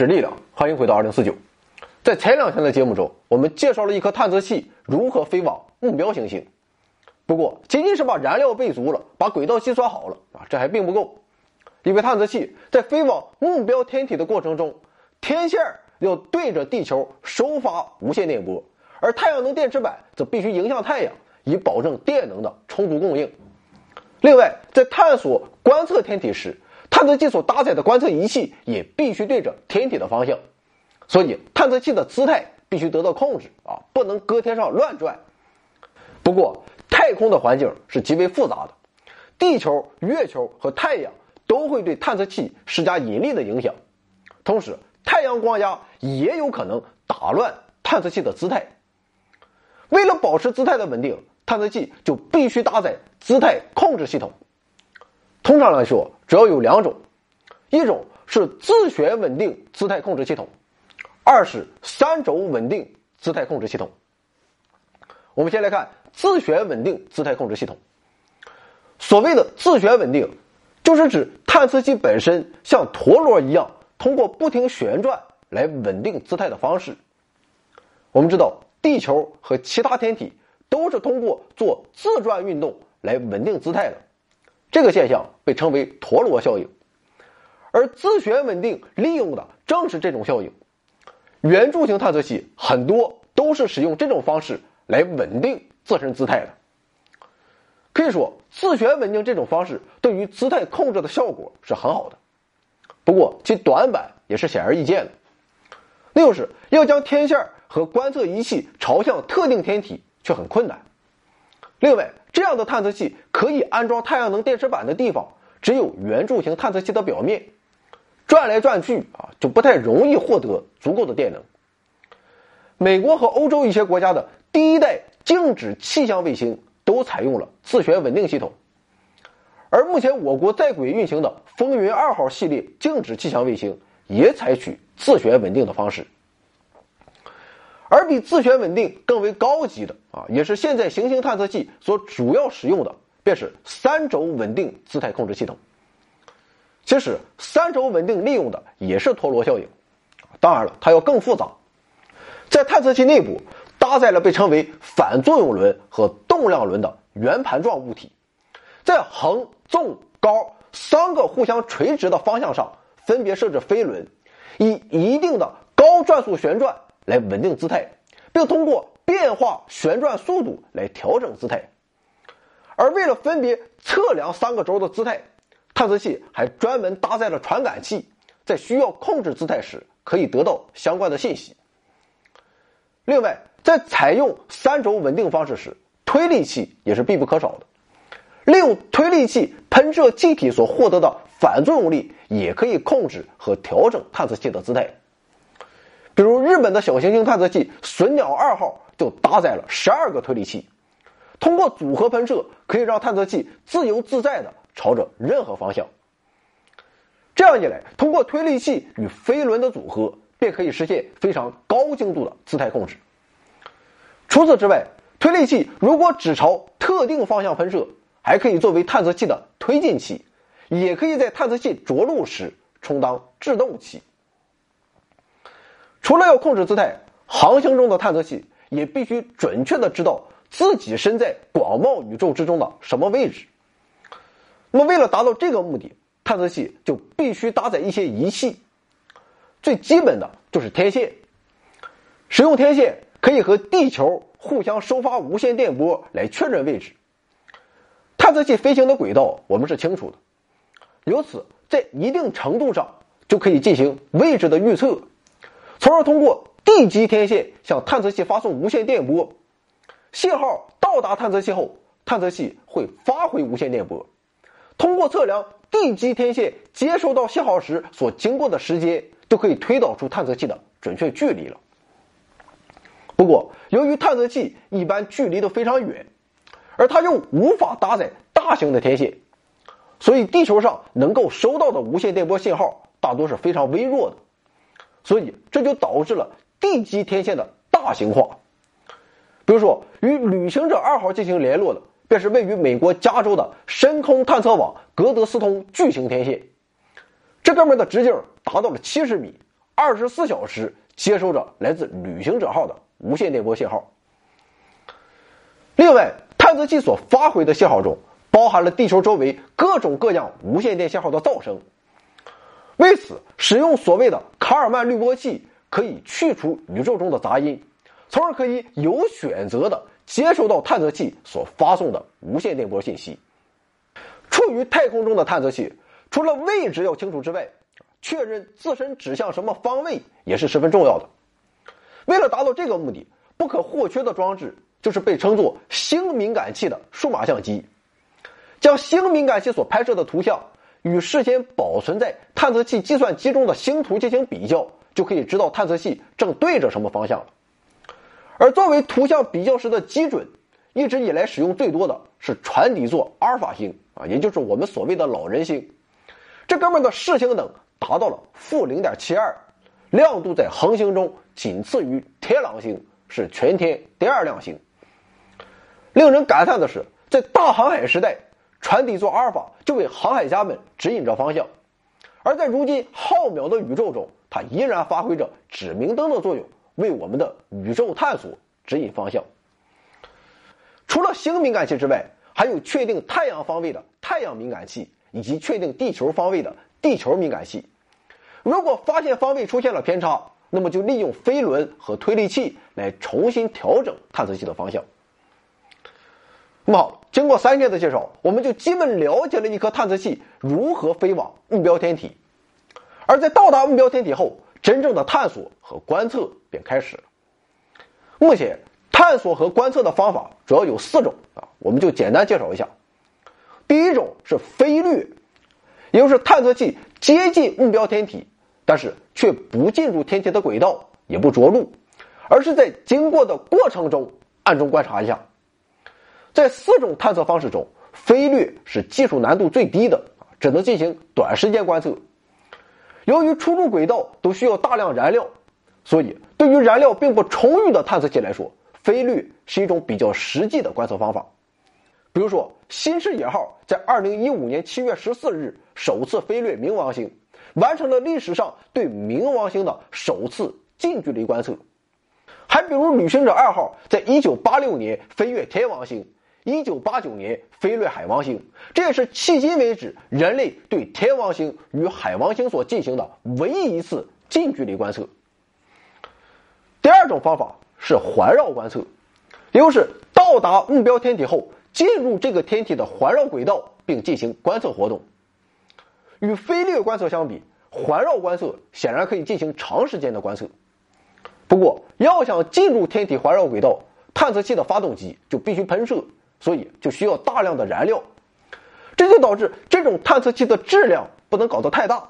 是力量，欢迎回到二零四九。在前两天的节目中，我们介绍了一颗探测器如何飞往目标行星。不过，仅仅是把燃料备足了，把轨道计算好了啊，这还并不够。因为探测器在飞往目标天体的过程中，天线要对着地球收发无线电波，而太阳能电池板则必须迎向太阳，以保证电能的充足供应。另外，在探索观测天体时，探测器所搭载的观测仪器也必须对着天体的方向，所以探测器的姿态必须得到控制啊，不能搁天上乱转。不过，太空的环境是极为复杂的，地球、月球和太阳都会对探测器施加引力的影响，同时太阳光压也有可能打乱探测器的姿态。为了保持姿态的稳定，探测器就必须搭载姿态控制系统。通常来说，主要有两种，一种是自旋稳定姿态控制系统，二是三轴稳定姿态控制系统。我们先来看自旋稳定姿态控制系统。所谓的自旋稳定，就是指探测器本身像陀螺一样，通过不停旋转来稳定姿态的方式。我们知道，地球和其他天体都是通过做自转运动来稳定姿态的。这个现象被称为陀螺效应，而自旋稳定利用的正是这种效应。圆柱形探测器很多都是使用这种方式来稳定自身姿态的。可以说，自旋稳定这种方式对于姿态控制的效果是很好的。不过，其短板也是显而易见的，那就是要将天线和观测仪器朝向特定天体却很困难。另外，这样的探测器可以安装太阳能电池板的地方只有圆柱形探测器的表面，转来转去啊，就不太容易获得足够的电能。美国和欧洲一些国家的第一代静止气象卫星都采用了自旋稳定系统，而目前我国在轨运行的风云二号系列静止气象卫星也采取自旋稳定的方式。而比自旋稳定更为高级的啊，也是现在行星探测器所主要使用的，便是三轴稳定姿态控制系统。其实，三轴稳定利用的也是陀螺效应，当然了，它要更复杂。在探测器内部搭载了被称为反作用轮和动量轮的圆盘状物体，在横、纵、高三个互相垂直的方向上分别设置飞轮，以一定的高转速旋转。来稳定姿态，并通过变化旋转速度来调整姿态。而为了分别测量三个轴的姿态，探测器还专门搭载了传感器，在需要控制姿态时可以得到相关的信息。另外，在采用三轴稳定方式时，推力器也是必不可少的。利用推力器喷射气体所获得的反作用力，也可以控制和调整探测器的姿态。比如日本的小行星探测器“隼鸟二号”就搭载了十二个推力器，通过组合喷射，可以让探测器自由自在的朝着任何方向。这样一来，通过推力器与飞轮的组合，便可以实现非常高精度的姿态控制。除此之外，推力器如果只朝特定方向喷射，还可以作为探测器的推进器，也可以在探测器着陆时充当制动器。除了要控制姿态，航行中的探测器也必须准确的知道自己身在广袤宇宙之中的什么位置。那么，为了达到这个目的，探测器就必须搭载一些仪器。最基本的就是天线，使用天线可以和地球互相收发无线电波来确认位置。探测器飞行的轨道我们是清楚的，由此在一定程度上就可以进行位置的预测。从而通过地基天线向探测器发送无线电波，信号到达探测器后，探测器会发回无线电波。通过测量地基天线接收到信号时所经过的时间，就可以推导出探测器的准确距离了。不过，由于探测器一般距离都非常远，而它又无法搭载大型的天线，所以地球上能够收到的无线电波信号大多是非常微弱的。所以这就导致了地基天线的大型化。比如说，与旅行者二号进行联络的，便是位于美国加州的深空探测网格德斯通巨型天线。这哥们的直径达到了七十米，二十四小时接收着来自旅行者号的无线电波信号。另外，探测器所发回的信号中包含了地球周围各种各样无线电信号的噪声。为此，使用所谓的卡尔曼滤波器可以去除宇宙中的杂音，从而可以有选择的接收到探测器所发送的无线电波信息。处于太空中的探测器，除了位置要清楚之外，确认自身指向什么方位也是十分重要的。为了达到这个目的，不可或缺的装置就是被称作星敏感器的数码相机，将星敏感器所拍摄的图像。与事先保存在探测器计算机中的星图进行比较，就可以知道探测器正对着什么方向了。而作为图像比较时的基准，一直以来使用最多的是船底座阿尔法星啊，也就是我们所谓的老人星。这哥们的视星等达到了负零点七二，亮度在恒星中仅次于天狼星，是全天第二亮星。令人感叹的是，在大航海时代。船底座阿尔法就为航海家们指引着方向，而在如今浩渺的宇宙中，它依然发挥着指明灯的作用，为我们的宇宙探索指引方向。除了星敏感器之外，还有确定太阳方位的太阳敏感器，以及确定地球方位的地球敏感器。如果发现方位出现了偏差，那么就利用飞轮和推力器来重新调整探测器的方向。那么好，经过三天的介绍，我们就基本了解了一颗探测器如何飞往目标天体。而在到达目标天体后，真正的探索和观测便开始了。目前，探索和观测的方法主要有四种啊，我们就简单介绍一下。第一种是飞掠，也就是探测器接近目标天体，但是却不进入天体的轨道，也不着陆，而是在经过的过程中暗中观察一下。在四种探测方式中，飞掠是技术难度最低的，只能进行短时间观测。由于出入轨道都需要大量燃料，所以对于燃料并不充裕的探测器来说，飞掠是一种比较实际的观测方法。比如说，新视野号在二零一五年七月十四日首次飞掠冥王星，完成了历史上对冥王星的首次近距离观测。还比如，旅行者二号在一九八六年飞越天王星。一九八九年飞掠海王星，这也是迄今为止人类对天王星与海王星所进行的唯一一次近距离观测。第二种方法是环绕观测，也就是到达目标天体后，进入这个天体的环绕轨道并进行观测活动。与飞掠观测相比，环绕观测显然可以进行长时间的观测。不过，要想进入天体环绕轨道，探测器的发动机就必须喷射。所以就需要大量的燃料，这就导致这种探测器的质量不能搞得太大。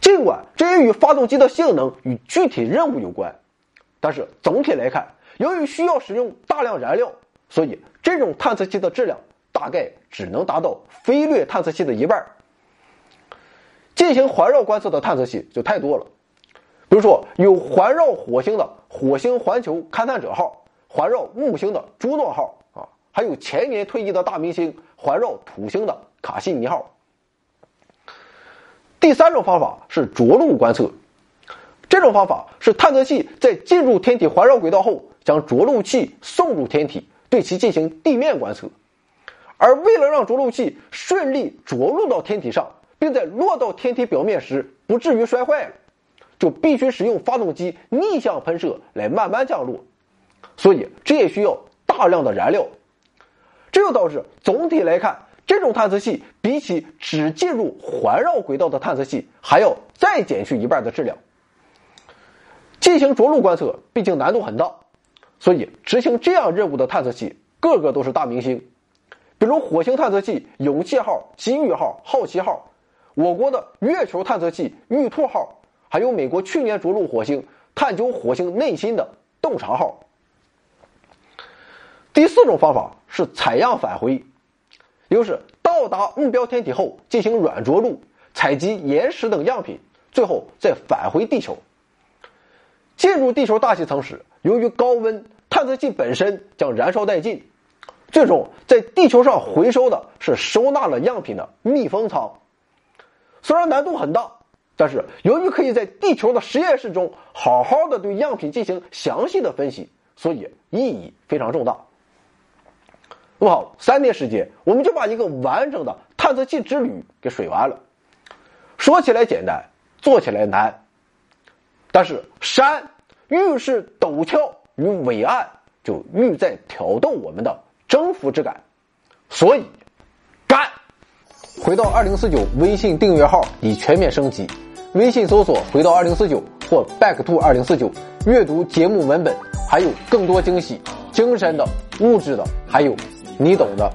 尽管这也与发动机的性能与具体任务有关，但是总体来看，由于需要使用大量燃料，所以这种探测器的质量大概只能达到飞掠探测器的一半。进行环绕观测的探测器就太多了，比如说有环绕火星的火星环球勘探者号，环绕木星的朱诺号。还有前年退役的大明星环绕土星的卡西尼号。第三种方法是着陆观测，这种方法是探测器在进入天体环绕轨道后，将着陆器送入天体，对其进行地面观测。而为了让着陆器顺利着陆到天体上，并在落到天体表面时不至于摔坏，就必须使用发动机逆向喷射来慢慢降落，所以这也需要大量的燃料。这就导致总体来看，这种探测器比起只进入环绕轨道的探测器，还要再减去一半的质量。进行着陆观测毕竟难度很大，所以执行这样任务的探测器个个都是大明星，比如火星探测器“勇气号”、“机遇号”、“好奇号”，我国的月球探测器“玉兔号”，还有美国去年着陆火星、探究火星内心的“洞察号”。第四种方法是采样返回，也就是到达目标天体后进行软着陆，采集岩石等样品，最后再返回地球。进入地球大气层时，由于高温，探测器本身将燃烧殆尽，最终在地球上回收的是收纳了样品的密封舱。虽然难度很大，但是由于可以在地球的实验室中好好的对样品进行详细的分析，所以意义非常重大。不好，三天时间，我们就把一个完整的探测器之旅给水完了。说起来简单，做起来难。但是山愈是陡峭与伟岸，就愈在挑逗我们的征服之感。所以，干！回到二零四九微信订阅号已全面升级，微信搜索“回到二零四九”或 “back to 二零四九”，阅读节目文本，还有更多惊喜，精神的、物质的，还有你懂的。